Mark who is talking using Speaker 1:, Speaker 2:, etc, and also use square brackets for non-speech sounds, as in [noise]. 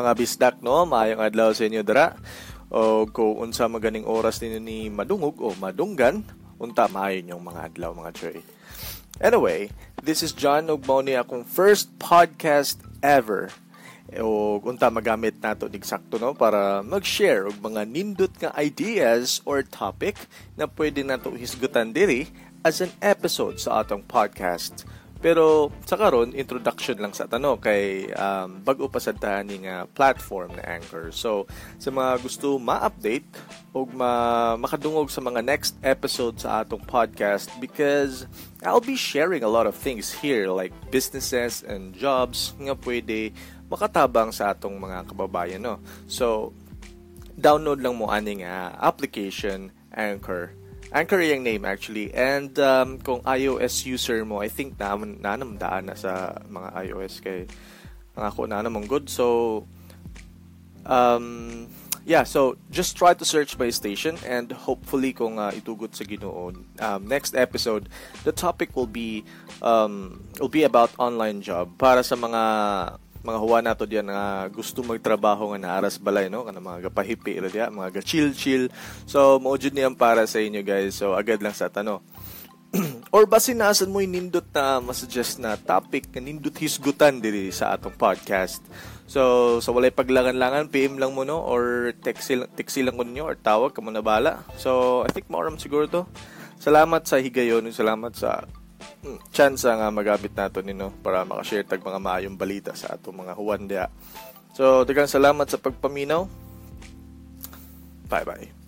Speaker 1: Mga bisdak no, maayong adlaw sa inyo dara. O kung unsa maganing oras ninyo ni madungog o madunggan, unta maayon yung mga adlaw mga choy. Anyway, this is John Ugmoni akong first podcast ever o unta magamit nato dig sakto no para mag-share og mga nindot nga ideas or topic na pwede nato hisgutan diri as an episode sa atong podcast. Pero sa karon introduction lang sa tanong kay um, bag-o pa sa ni nga platform na Anchor. So sa mga gusto ma-update o ma makadungog sa mga next episode sa atong podcast because I'll be sharing a lot of things here like businesses and jobs nga pwede makatabang sa atong mga kababayan no. So download lang mo ani nga application Anchor Anchor yung name actually. And um, kung iOS user mo, I think na nanamdaan na sa mga iOS kay ako na namang good. So, um, yeah, so just try to search by station and hopefully kung uh, itugot sa Ginoo um, next episode the topic will be um, will be about online job para sa mga mga huwa nato diyan nga gusto magtrabaho nga naaras balay no? Kana mga gapahipi ra diya mga ga chill chill so mao jud niyan para sa inyo guys. So agad lang sa tano [clears throat] or basin naasan mo nindot na masuggest na topic nga nindot hisgutan diri sa atong podcast? So sa so, walay paglangan-langan PM lang mo no? Or text text lang ko ninyo or tawag kamo na bala? So I think more siguro to. Salamat sa higayon salamat sa chance nga magamit nato nino para makashare tag mga maayong balita sa ato mga huwan dia. So, daghang salamat sa pagpaminaw. Bye-bye.